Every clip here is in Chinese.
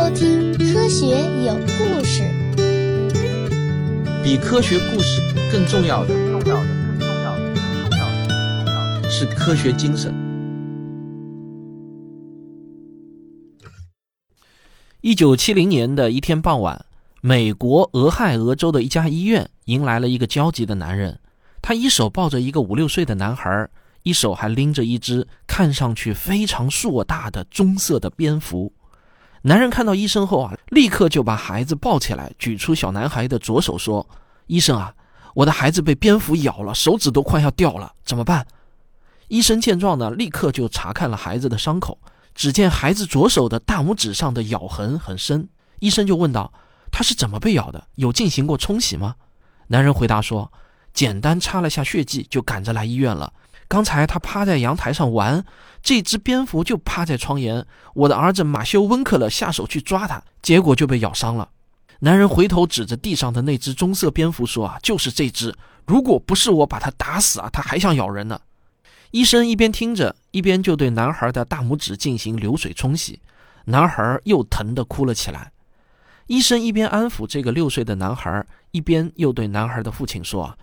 收听《科学有故事》。比科学故事更重要的，重要的，更重要的，更重要的，更重要的是科学精神。一九七零年的一天傍晚，美国俄亥俄州的一家医院迎来了一个焦急的男人。他一手抱着一个五六岁的男孩，一手还拎着一只看上去非常硕大的棕色的蝙蝠。男人看到医生后啊，立刻就把孩子抱起来，举出小男孩的左手说：“医生啊，我的孩子被蝙蝠咬了，手指都快要掉了，怎么办？”医生见状呢，立刻就查看了孩子的伤口。只见孩子左手的大拇指上的咬痕很深，医生就问道：“他是怎么被咬的？有进行过冲洗吗？”男人回答说：“简单擦了下血迹，就赶着来医院了。刚才他趴在阳台上玩，这只蝙蝠就趴在窗沿，我的儿子马修·温克勒下手去抓它，结果就被咬伤了。”男人回头指着地上的那只棕色蝙蝠说：“啊，就是这只！如果不是我把它打死啊，它还想咬人呢。”医生一边听着，一边就对男孩的大拇指进行流水冲洗，男孩又疼得哭了起来。医生一边安抚这个六岁的男孩，一边又对男孩的父亲说：“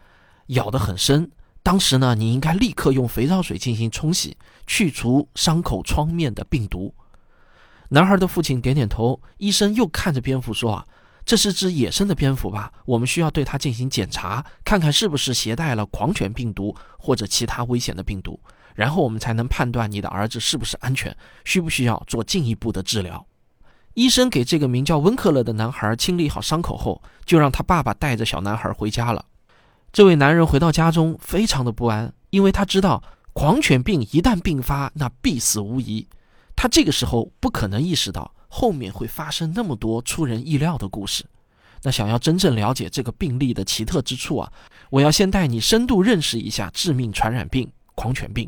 咬得很深，当时呢，你应该立刻用肥皂水进行冲洗，去除伤口创面的病毒。”男孩的父亲点点头。医生又看着蝙蝠说：“啊。”这是只野生的蝙蝠吧？我们需要对它进行检查，看看是不是携带了狂犬病毒或者其他危险的病毒，然后我们才能判断你的儿子是不是安全，需不需要做进一步的治疗。医生给这个名叫温克勒的男孩清理好伤口后，就让他爸爸带着小男孩回家了。这位男人回到家中，非常的不安，因为他知道狂犬病一旦病发，那必死无疑。他这个时候不可能意识到。后面会发生那么多出人意料的故事，那想要真正了解这个病例的奇特之处啊，我要先带你深度认识一下致命传染病——狂犬病。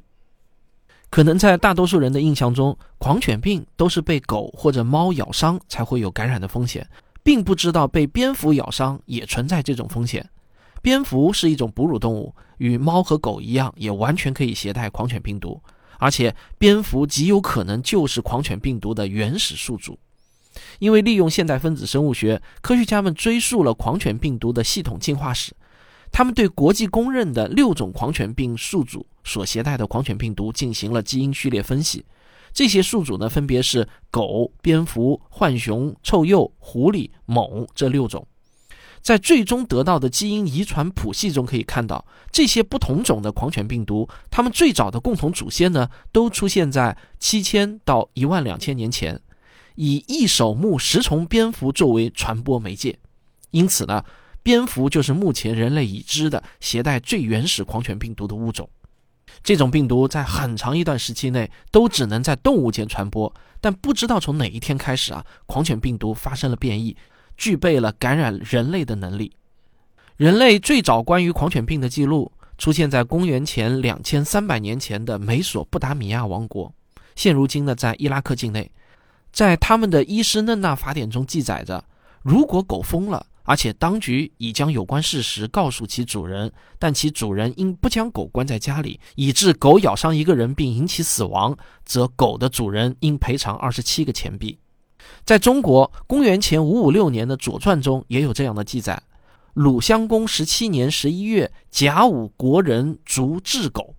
可能在大多数人的印象中，狂犬病都是被狗或者猫咬伤才会有感染的风险，并不知道被蝙蝠咬伤也存在这种风险。蝙蝠是一种哺乳动物，与猫和狗一样，也完全可以携带狂犬病毒。而且，蝙蝠极有可能就是狂犬病毒的原始宿主，因为利用现代分子生物学，科学家们追溯了狂犬病毒的系统进化史。他们对国际公认的六种狂犬病宿主所携带的狂犬病毒进行了基因序列分析。这些宿主呢，分别是狗、蝙蝠、浣熊、臭鼬、狐狸、猛这六种。在最终得到的基因遗传谱系中可以看到，这些不同种的狂犬病毒，它们最早的共同祖先呢，都出现在七千到一万两千年前，以异手目食虫蝙蝠作为传播媒介。因此呢，蝙蝠就是目前人类已知的携带最原始狂犬病毒的物种。这种病毒在很长一段时期内都只能在动物间传播，但不知道从哪一天开始啊，狂犬病毒发生了变异。具备了感染人类的能力。人类最早关于狂犬病的记录出现在公元前两千三百年前的美索不达米亚王国，现如今呢在伊拉克境内。在他们的伊斯嫩纳法典中记载着，如果狗疯了，而且当局已将有关事实告诉其主人，但其主人因不将狗关在家里，以致狗咬伤一个人并引起死亡，则狗的主人应赔偿二十七个钱币。在中国，公元前五五六年的《左传》中也有这样的记载：鲁襄公十七年十一月，甲午国人逐鸷狗。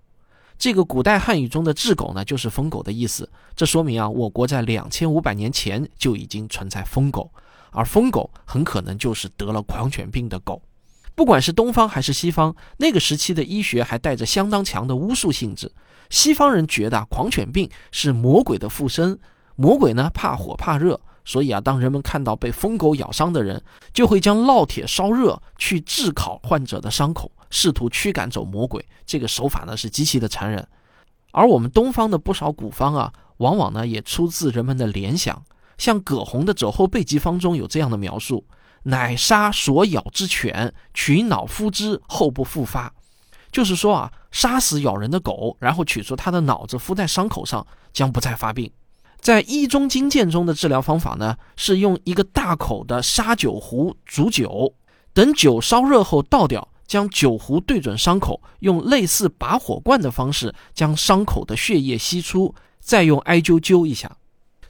这个古代汉语中的鸷狗呢，就是疯狗的意思。这说明啊，我国在两千五百年前就已经存在疯狗，而疯狗很可能就是得了狂犬病的狗。不管是东方还是西方，那个时期的医学还带着相当强的巫术性质。西方人觉得狂犬病是魔鬼的附身。魔鬼呢怕火怕热，所以啊，当人们看到被疯狗咬伤的人，就会将烙铁烧热去炙烤患者的伤口，试图驱赶走魔鬼。这个手法呢是极其的残忍。而我们东方的不少古方啊，往往呢也出自人们的联想。像葛洪的《肘后备急方》中有这样的描述：“乃杀所咬之犬，取脑敷之，后不复发。”就是说啊，杀死咬人的狗，然后取出它的脑子敷在伤口上，将不再发病。在医中经鉴中的治疗方法呢，是用一个大口的砂酒壶煮酒，等酒烧热后倒掉，将酒壶对准伤口，用类似拔火罐的方式将伤口的血液吸出，再用艾灸灸一下。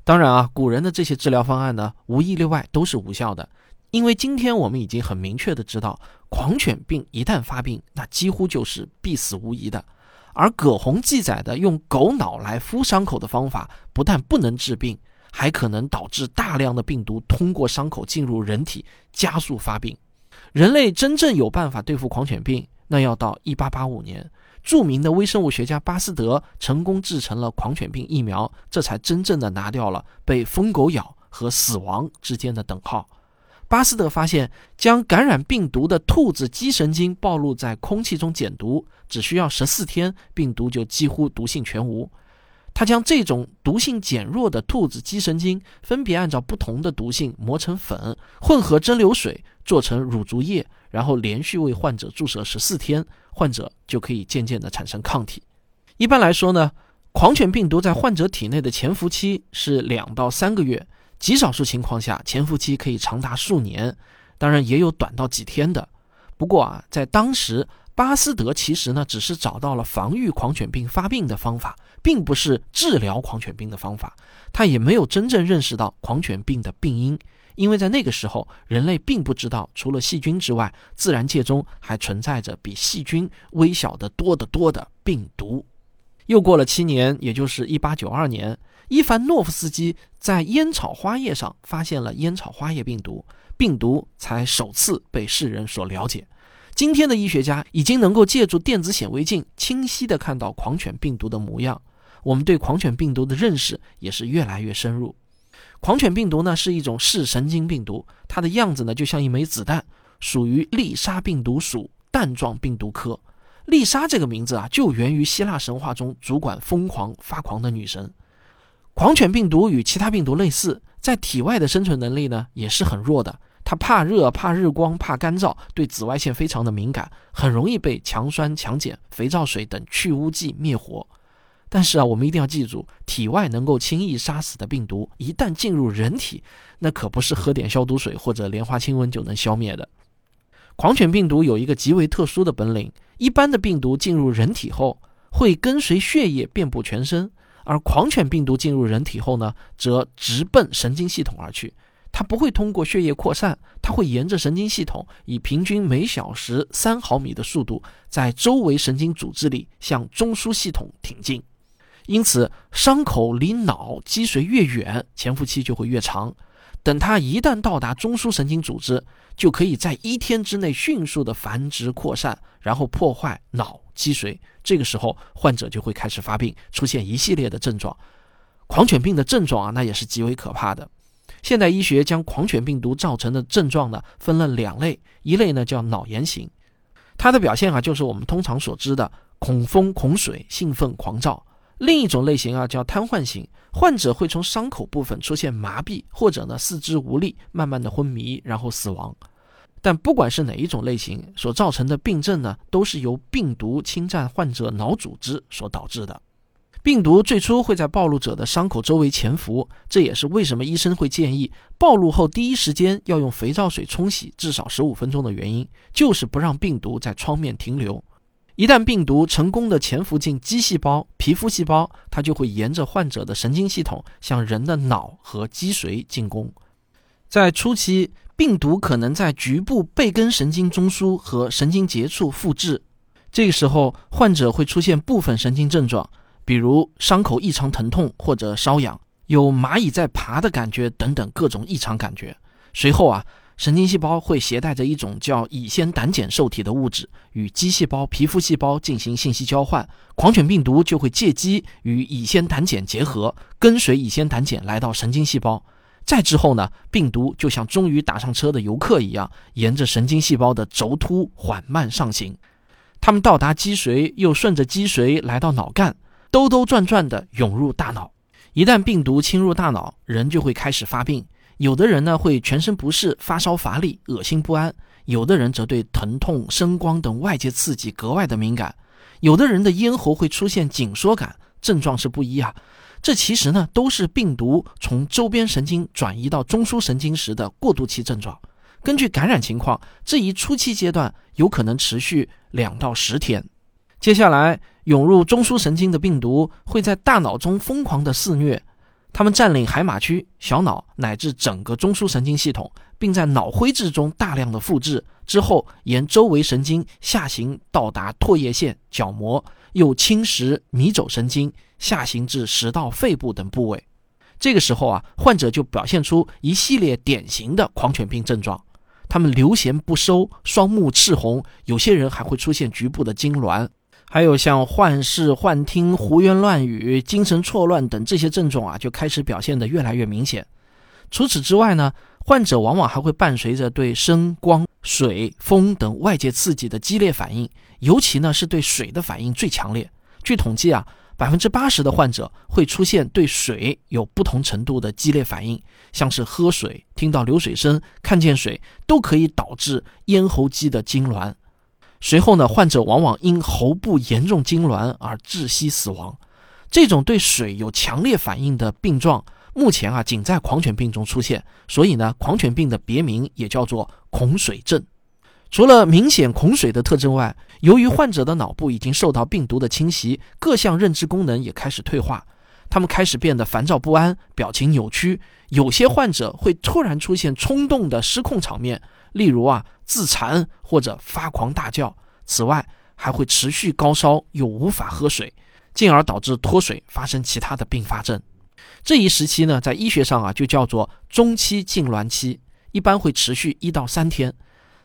当然啊，古人的这些治疗方案呢，无一例外都是无效的，因为今天我们已经很明确的知道，狂犬病一旦发病，那几乎就是必死无疑的。而葛洪记载的用狗脑来敷伤口的方法，不但不能治病，还可能导致大量的病毒通过伤口进入人体，加速发病。人类真正有办法对付狂犬病，那要到一八八五年。著名的微生物学家巴斯德成功制成了狂犬病疫苗，这才真正的拿掉了被疯狗咬和死亡之间的等号。巴斯德发现，将感染病毒的兔子肌神经暴露在空气中减毒，只需要十四天，病毒就几乎毒性全无。他将这种毒性减弱的兔子肌神经分别按照不同的毒性磨成粉，混合蒸馏水做成乳足液，然后连续为患者注射十四天。患者就可以渐渐地产生抗体。一般来说呢，狂犬病毒在患者体内的潜伏期是两到三个月，极少数情况下潜伏期可以长达数年，当然也有短到几天的。不过啊，在当时，巴斯德其实呢只是找到了防御狂犬病发病的方法，并不是治疗狂犬病的方法。他也没有真正认识到狂犬病的病因。因为在那个时候，人类并不知道，除了细菌之外，自然界中还存在着比细菌微小的多得多的病毒。又过了七年，也就是一八九二年，伊凡诺夫斯基在烟草花叶上发现了烟草花叶病毒，病毒才首次被世人所了解。今天的医学家已经能够借助电子显微镜清晰地看到狂犬病毒的模样，我们对狂犬病毒的认识也是越来越深入。狂犬病毒呢是一种视神经病毒，它的样子呢就像一枚子弹，属于丽莎病毒属弹状病毒科。丽莎这个名字啊就源于希腊神话中主管疯狂发狂的女神。狂犬病毒与其他病毒类似，在体外的生存能力呢也是很弱的，它怕热、怕日光、怕干燥，对紫外线非常的敏感，很容易被强酸、强碱、肥皂水等去污剂灭活。但是啊，我们一定要记住，体外能够轻易杀死的病毒，一旦进入人体，那可不是喝点消毒水或者莲花清瘟就能消灭的。狂犬病毒有一个极为特殊的本领：一般的病毒进入人体后，会跟随血液遍布全身，而狂犬病毒进入人体后呢，则直奔神经系统而去。它不会通过血液扩散，它会沿着神经系统，以平均每小时三毫米的速度，在周围神经组织里向中枢系统挺进。因此，伤口离脑积水越远，潜伏期就会越长。等它一旦到达中枢神经组织，就可以在一天之内迅速的繁殖扩散，然后破坏脑积水。这个时候，患者就会开始发病，出现一系列的症状。狂犬病的症状啊，那也是极为可怕的。现代医学将狂犬病毒造成的症状呢，分了两类，一类呢叫脑炎型，它的表现啊，就是我们通常所知的恐风、恐水、兴奋、狂躁。另一种类型啊，叫瘫痪型，患者会从伤口部分出现麻痹，或者呢四肢无力，慢慢的昏迷，然后死亡。但不管是哪一种类型，所造成的病症呢，都是由病毒侵占患者脑组织所导致的。病毒最初会在暴露者的伤口周围潜伏，这也是为什么医生会建议暴露后第一时间要用肥皂水冲洗至少十五分钟的原因，就是不让病毒在创面停留。一旦病毒成功的潜伏进肌细胞、皮肤细胞，它就会沿着患者的神经系统向人的脑和脊髓进攻。在初期，病毒可能在局部背根神经中枢和神经节处复制，这个时候患者会出现部分神经症状，比如伤口异常疼痛或者瘙痒，有蚂蚁在爬的感觉等等各种异常感觉。随后啊。神经细胞会携带着一种叫乙酰胆碱受体的物质，与肌细胞、皮肤细胞进行信息交换。狂犬病毒就会借机与乙酰胆碱结合，跟随乙酰胆碱来到神经细胞。再之后呢，病毒就像终于打上车的游客一样，沿着神经细胞的轴突缓慢上行。它们到达脊髓，又顺着脊髓来到脑干，兜兜转转地涌入大脑。一旦病毒侵入大脑，人就会开始发病。有的人呢会全身不适、发烧、乏力、恶心不安；有的人则对疼痛、声光等外界刺激格外的敏感；有的人的咽喉会出现紧缩感，症状是不一啊。这其实呢都是病毒从周边神经转移到中枢神经时的过渡期症状。根据感染情况，这一初期阶段有可能持续两到十天。接下来涌入中枢神经的病毒会在大脑中疯狂的肆虐。他们占领海马区、小脑乃至整个中枢神经系统，并在脑灰质中大量的复制之后，沿周围神经下行到达唾液腺、角膜，又侵蚀迷走神经，下行至食道、肺部等部位。这个时候啊，患者就表现出一系列典型的狂犬病症状。他们流涎不收，双目赤红，有些人还会出现局部的痉挛，还有像幻视、幻听、胡言乱语、精神错乱等这些症状啊，就开始表现得越来越明显。除此之外呢，患者往往还会伴随着对声、光、水、风等外界刺激的激烈反应，尤其呢是对水的反应最强烈。据统计啊。百分之八十的患者会出现对水有不同程度的激烈反应，像是喝水、听到流水声、看见水，都可以导致咽喉肌的痉挛。随后呢，患者往往因喉部严重痉挛而窒息死亡。这种对水有强烈反应的病状，目前啊仅在狂犬病中出现，所以呢，狂犬病的别名也叫做恐水症。除了明显恐水的特征外，由于患者的脑部已经受到病毒的侵袭，各项认知功能也开始退化，他们开始变得烦躁不安，表情扭曲。有些患者会突然出现冲动的失控场面，例如啊自残或者发狂大叫。此外，还会持续高烧又无法喝水，进而导致脱水，发生其他的并发症。这一时期呢，在医学上啊就叫做中期痉挛期，一般会持续一到三天。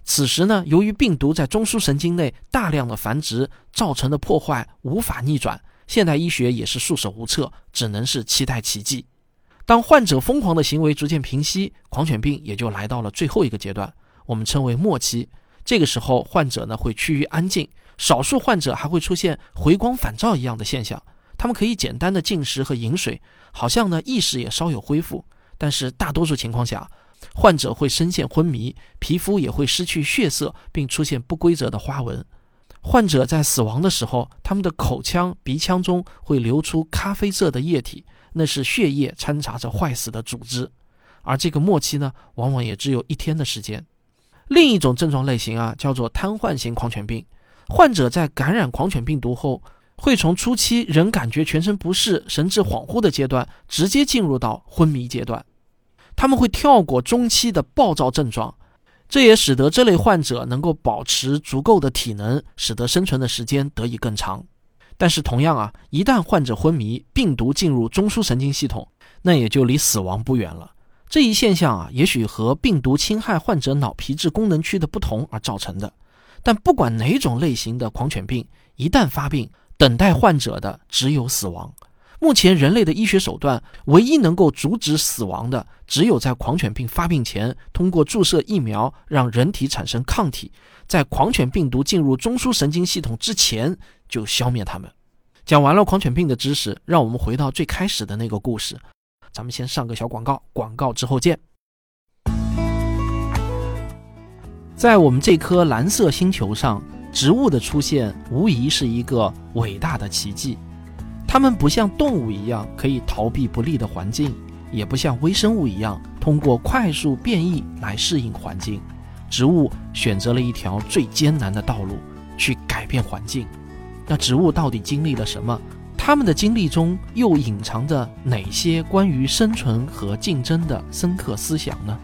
此时呢，由于病毒在中枢神经内大量的繁殖造成的破坏无法逆转，现代医学也是束手无策，只能是期待奇迹。当患者疯狂的行为逐渐平息，狂犬病也就来到了最后一个阶段，我们称为末期。这个时候，患者呢会趋于安静，少数患者还会出现回光返照一样的现象，他们可以简单的进食和饮水，好像呢意识也稍有恢复，但是大多数情况下。患者会深陷昏迷，皮肤也会失去血色，并出现不规则的花纹。患者在死亡的时候，他们的口腔、鼻腔中会流出咖啡色的液体，那是血液掺杂着坏死的组织。而这个末期呢，往往也只有一天的时间。另一种症状类型啊，叫做瘫痪型狂犬病。患者在感染狂犬病毒后，会从初期仍感觉全身不适、神志恍惚的阶段，直接进入到昏迷阶段。他们会跳过中期的暴躁症状，这也使得这类患者能够保持足够的体能，使得生存的时间得以更长。但是同样啊，一旦患者昏迷，病毒进入中枢神经系统，那也就离死亡不远了。这一现象啊，也许和病毒侵害患者脑皮质功能区的不同而造成的。但不管哪种类型的狂犬病，一旦发病，等待患者的只有死亡。目前人类的医学手段，唯一能够阻止死亡的，只有在狂犬病发病前，通过注射疫苗让人体产生抗体，在狂犬病毒进入中枢神经系统之前就消灭它们。讲完了狂犬病的知识，让我们回到最开始的那个故事。咱们先上个小广告，广告之后见。在我们这颗蓝色星球上，植物的出现无疑是一个伟大的奇迹。它们不像动物一样可以逃避不利的环境，也不像微生物一样通过快速变异来适应环境。植物选择了一条最艰难的道路去改变环境。那植物到底经历了什么？他们的经历中又隐藏着哪些关于生存和竞争的深刻思想呢？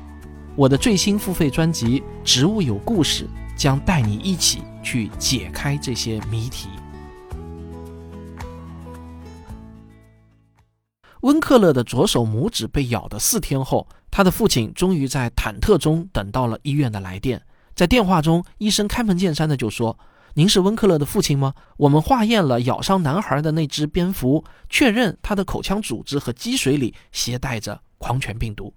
我的最新付费专辑《植物有故事》将带你一起去解开这些谜题。温克勒的左手拇指被咬的四天后，他的父亲终于在忐忑中等到了医院的来电。在电话中，医生开门见山的就说：“您是温克勒的父亲吗？我们化验了咬伤男孩的那只蝙蝠，确认他的口腔组织和积水里携带着狂犬病毒，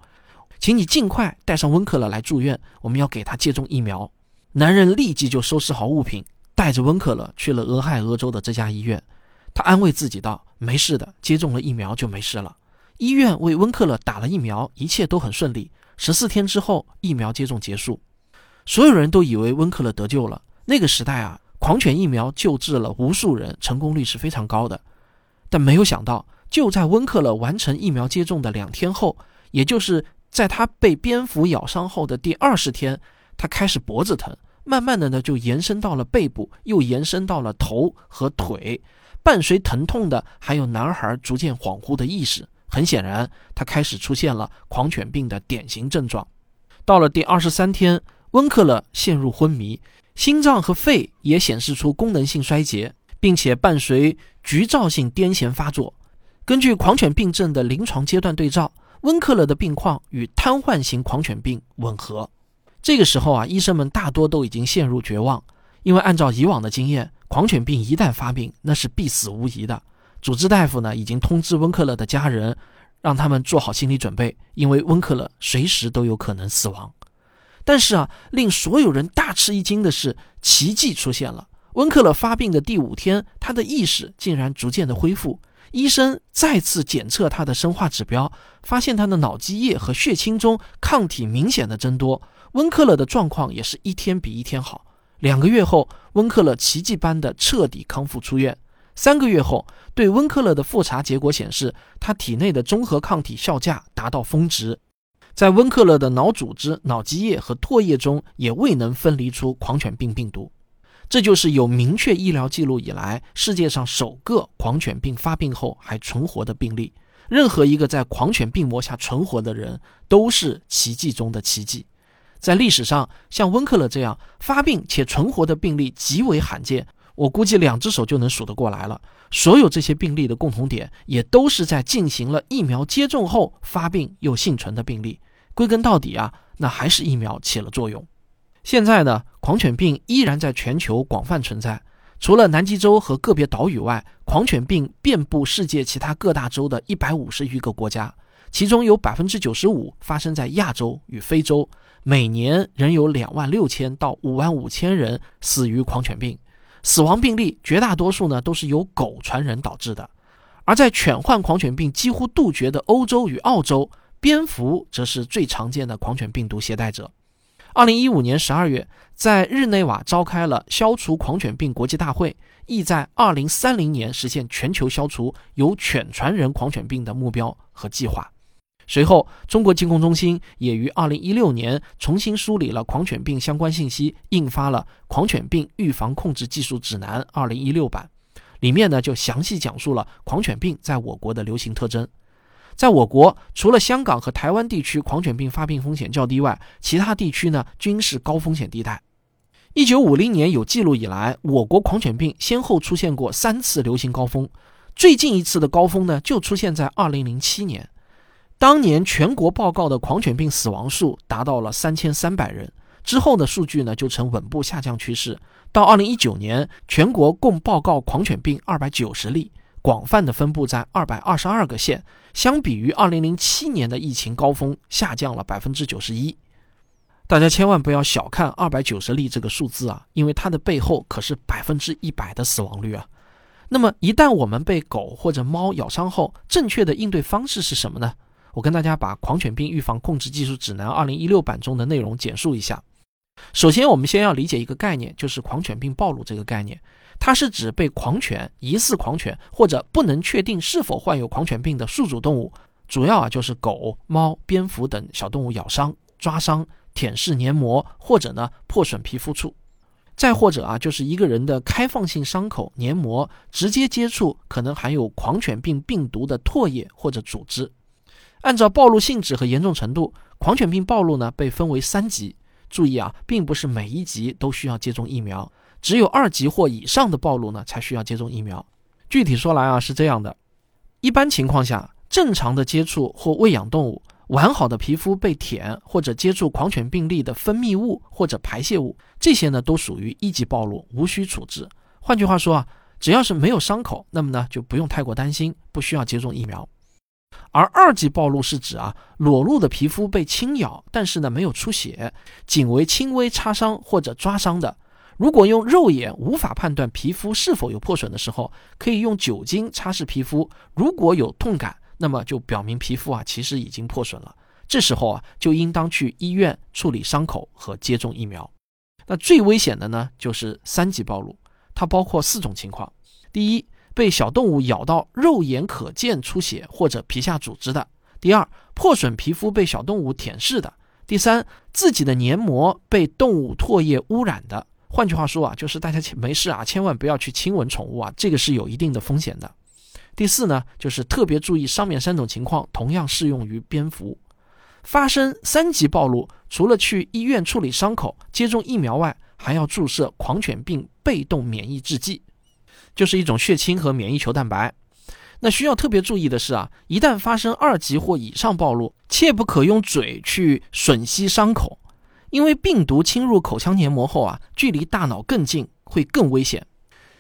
请你尽快带上温克勒来住院，我们要给他接种疫苗。”男人立即就收拾好物品，带着温克勒去了俄亥俄州的这家医院。他安慰自己道：“没事的，接种了疫苗就没事了。”医院为温克勒打了疫苗，一切都很顺利。十四天之后，疫苗接种结束，所有人都以为温克勒得救了。那个时代啊，狂犬疫苗救治了无数人，成功率是非常高的。但没有想到，就在温克勒完成疫苗接种的两天后，也就是在他被蝙蝠咬伤后的第二十天，他开始脖子疼，慢慢的呢就延伸到了背部，又延伸到了头和腿。伴随疼痛的还有男孩逐渐恍惚的意识，很显然，他开始出现了狂犬病的典型症状。到了第二十三天，温克勒陷入昏迷，心脏和肺也显示出功能性衰竭，并且伴随局灶性癫痫发作。根据狂犬病症的临床阶段对照，温克勒的病况与瘫痪型狂犬病吻合。这个时候啊，医生们大多都已经陷入绝望，因为按照以往的经验，狂犬病一旦发病，那是必死无疑的。主治大夫呢，已经通知温克勒的家人，让他们做好心理准备，因为温克勒随时都有可能死亡。但是啊，令所有人大吃一惊的是，奇迹出现了。温克勒发病的第五天，他的意识竟然逐渐的恢复。医生再次检测他的生化指标，发现他的脑积液和血清中抗体明显的增多。温克勒的状况也是一天比一天好。两个月后，温克勒奇迹般的彻底康复出院。三个月后，对温克勒的复查结果显示，他体内的综合抗体效价达到峰值。在温克勒的脑组织、脑积液和唾液中，也未能分离出狂犬病病毒。这就是有明确医疗记录以来，世界上首个狂犬病发病后还存活的病例。任何一个在狂犬病魔下存活的人，都是奇迹中的奇迹。在历史上，像温克勒这样发病且存活的病例极为罕见，我估计两只手就能数得过来了。所有这些病例的共同点，也都是在进行了疫苗接种后发病又幸存的病例。归根到底啊，那还是疫苗起了作用。现在呢，狂犬病依然在全球广泛存在。除了南极洲和个别岛屿外，狂犬病遍布世界其他各大洲的一百五十余个国家，其中有百分之九十五发生在亚洲与非洲。每年仍有两万六千到五万五千人死于狂犬病，死亡病例绝大多数呢都是由狗传人导致的。而在犬患狂犬病几乎杜绝的欧洲与澳洲，蝙蝠则是最常见的狂犬病毒携带者。二零一五年十二月，在日内瓦召开了消除狂犬病国际大会，意在二零三零年实现全球消除由犬传人狂犬病的目标和计划。随后，中国疾控中心也于二零一六年重新梳理了狂犬病相关信息，印发了《狂犬病预防控制技术指南（二零一六版）》，里面呢就详细讲述了狂犬病在我国的流行特征。在我国，除了香港和台湾地区狂犬病发病风险较低外，其他地区呢均是高风险地带。一九五零年有记录以来，我国狂犬病先后出现过三次流行高峰，最近一次的高峰呢就出现在二零零七年，当年全国报告的狂犬病死亡数达到了三千三百人，之后的数据呢就呈稳步下降趋势，到二零一九年，全国共报告狂犬病二百九十例。广泛的分布在二百二十二个县，相比于二零零七年的疫情高峰，下降了百分之九十一。大家千万不要小看二百九十例这个数字啊，因为它的背后可是百分之一百的死亡率啊。那么，一旦我们被狗或者猫咬伤后，正确的应对方式是什么呢？我跟大家把《狂犬病预防控制技术指南（二零一六版）》中的内容简述一下。首先，我们先要理解一个概念，就是狂犬病暴露这个概念。它是指被狂犬、疑似狂犬或者不能确定是否患有狂犬病的宿主动物，主要啊就是狗、猫、蝙蝠等小动物咬伤、抓伤、舔舐黏膜或者呢破损皮肤处，再或者啊就是一个人的开放性伤口黏膜直接接触可能含有狂犬病病毒的唾液或者组织。按照暴露性质和严重程度，狂犬病暴露呢被分为三级。注意啊，并不是每一级都需要接种疫苗。只有二级或以上的暴露呢，才需要接种疫苗。具体说来啊，是这样的：一般情况下，正常的接触或喂养动物，完好的皮肤被舔或者接触狂犬病例的分泌物或者排泄物，这些呢都属于一级暴露，无需处置。换句话说啊，只要是没有伤口，那么呢就不用太过担心，不需要接种疫苗。而二级暴露是指啊，裸露的皮肤被轻咬，但是呢没有出血，仅为轻微擦伤或者抓伤的。如果用肉眼无法判断皮肤是否有破损的时候，可以用酒精擦拭皮肤。如果有痛感，那么就表明皮肤啊其实已经破损了。这时候啊就应当去医院处理伤口和接种疫苗。那最危险的呢就是三级暴露，它包括四种情况：第一，被小动物咬到肉眼可见出血或者皮下组织的；第二，破损皮肤被小动物舔舐的；第三，自己的黏膜被动物唾液污染的。换句话说啊，就是大家没事啊，千万不要去亲吻宠物啊，这个是有一定的风险的。第四呢，就是特别注意上面三种情况同样适用于蝙蝠。发生三级暴露，除了去医院处理伤口、接种疫苗外，还要注射狂犬病被动免疫制剂，就是一种血清和免疫球蛋白。那需要特别注意的是啊，一旦发生二级或以上暴露，切不可用嘴去吮吸伤口，因为病毒侵入口腔黏膜后啊，距离大脑更近，会更危险。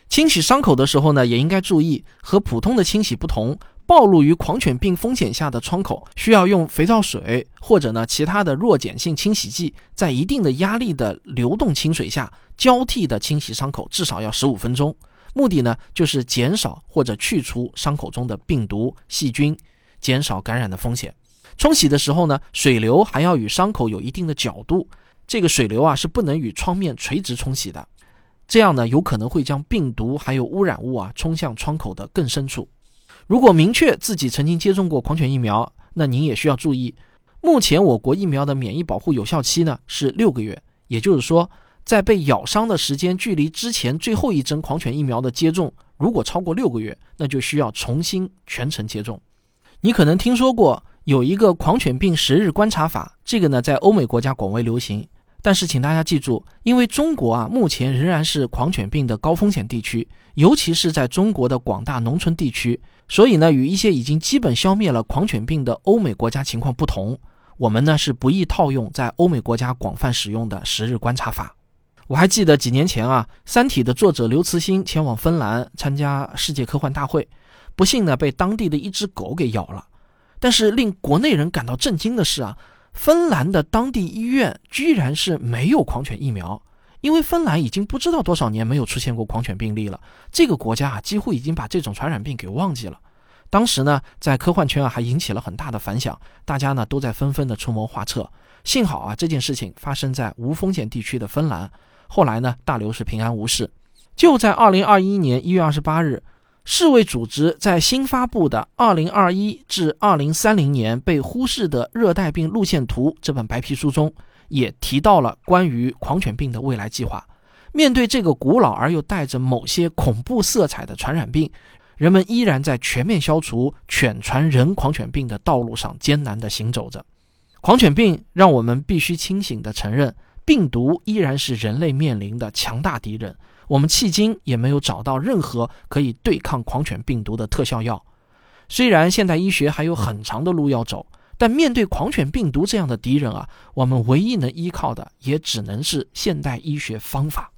清洗伤口的时候呢，也应该注意，和普通的清洗不同。暴露于狂犬病风险下的窗口，需要用肥皂水或者呢其他的弱碱性清洗剂，在一定的压力的流动清水下交替的清洗伤口，至少要十五分钟。目的呢就是减少或者去除伤口中的病毒细菌，减少感染的风险。冲洗的时候呢，水流还要与伤口有一定的角度，这个水流啊是不能与窗面垂直冲洗的，这样呢有可能会将病毒还有污染物啊冲向窗口的更深处。如果明确自己曾经接种过狂犬疫苗，那您也需要注意，目前我国疫苗的免疫保护有效期呢是六个月，也就是说，在被咬伤的时间距离之前最后一针狂犬疫苗的接种，如果超过六个月，那就需要重新全程接种。你可能听说过有一个狂犬病十日观察法，这个呢在欧美国家广为流行。但是，请大家记住，因为中国啊，目前仍然是狂犬病的高风险地区，尤其是在中国的广大农村地区，所以呢，与一些已经基本消灭了狂犬病的欧美国家情况不同，我们呢是不宜套用在欧美国家广泛使用的十日观察法。我还记得几年前啊，《三体》的作者刘慈欣前往芬兰参加世界科幻大会，不幸呢被当地的一只狗给咬了。但是令国内人感到震惊的是啊。芬兰的当地医院居然是没有狂犬疫苗，因为芬兰已经不知道多少年没有出现过狂犬病例了。这个国家啊，几乎已经把这种传染病给忘记了。当时呢，在科幻圈啊，还引起了很大的反响，大家呢都在纷纷的出谋划策。幸好啊，这件事情发生在无风险地区的芬兰，后来呢，大刘是平安无事。就在二零二一年一月二十八日。世卫组织在新发布的《二零二一至二零三零年被忽视的热带病路线图》这本白皮书中，也提到了关于狂犬病的未来计划。面对这个古老而又带着某些恐怖色彩的传染病，人们依然在全面消除犬传人狂犬病的道路上艰难地行走着。狂犬病让我们必须清醒地承认，病毒依然是人类面临的强大敌人。我们迄今也没有找到任何可以对抗狂犬病毒的特效药。虽然现代医学还有很长的路要走，但面对狂犬病毒这样的敌人啊，我们唯一能依靠的也只能是现代医学方法。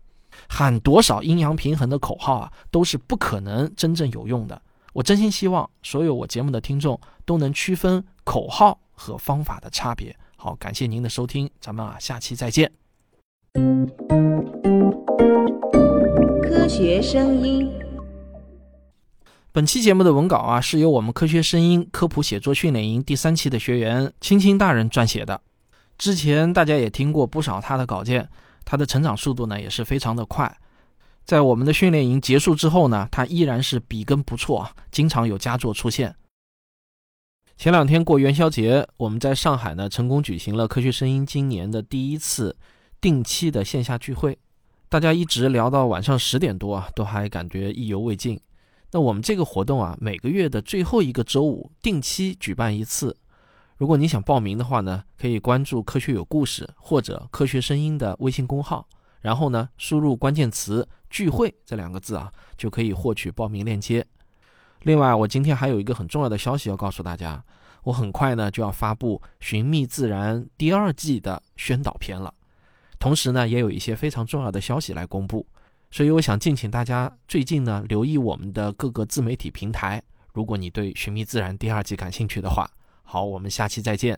喊多少阴阳平衡的口号啊，都是不可能真正有用的。我真心希望所有我节目的听众都能区分口号和方法的差别。好，感谢您的收听，咱们啊，下期再见。科学声音。本期节目的文稿啊，是由我们科学声音科普写作训练营第三期的学员青青大人撰写的。之前大家也听过不少他的稿件，他的成长速度呢也是非常的快。在我们的训练营结束之后呢，他依然是笔耕不辍啊，经常有佳作出现。前两天过元宵节，我们在上海呢成功举行了科学声音今年的第一次定期的线下聚会。大家一直聊到晚上十点多啊，都还感觉意犹未尽。那我们这个活动啊，每个月的最后一个周五定期举办一次。如果你想报名的话呢，可以关注“科学有故事”或者“科学声音”的微信公号，然后呢，输入关键词“聚会”这两个字啊，就可以获取报名链接。另外，我今天还有一个很重要的消息要告诉大家，我很快呢就要发布《寻觅自然》第二季的宣导片了。同时呢，也有一些非常重要的消息来公布，所以我想敬请大家最近呢留意我们的各个自媒体平台。如果你对《寻觅自然》第二季感兴趣的话，好，我们下期再见。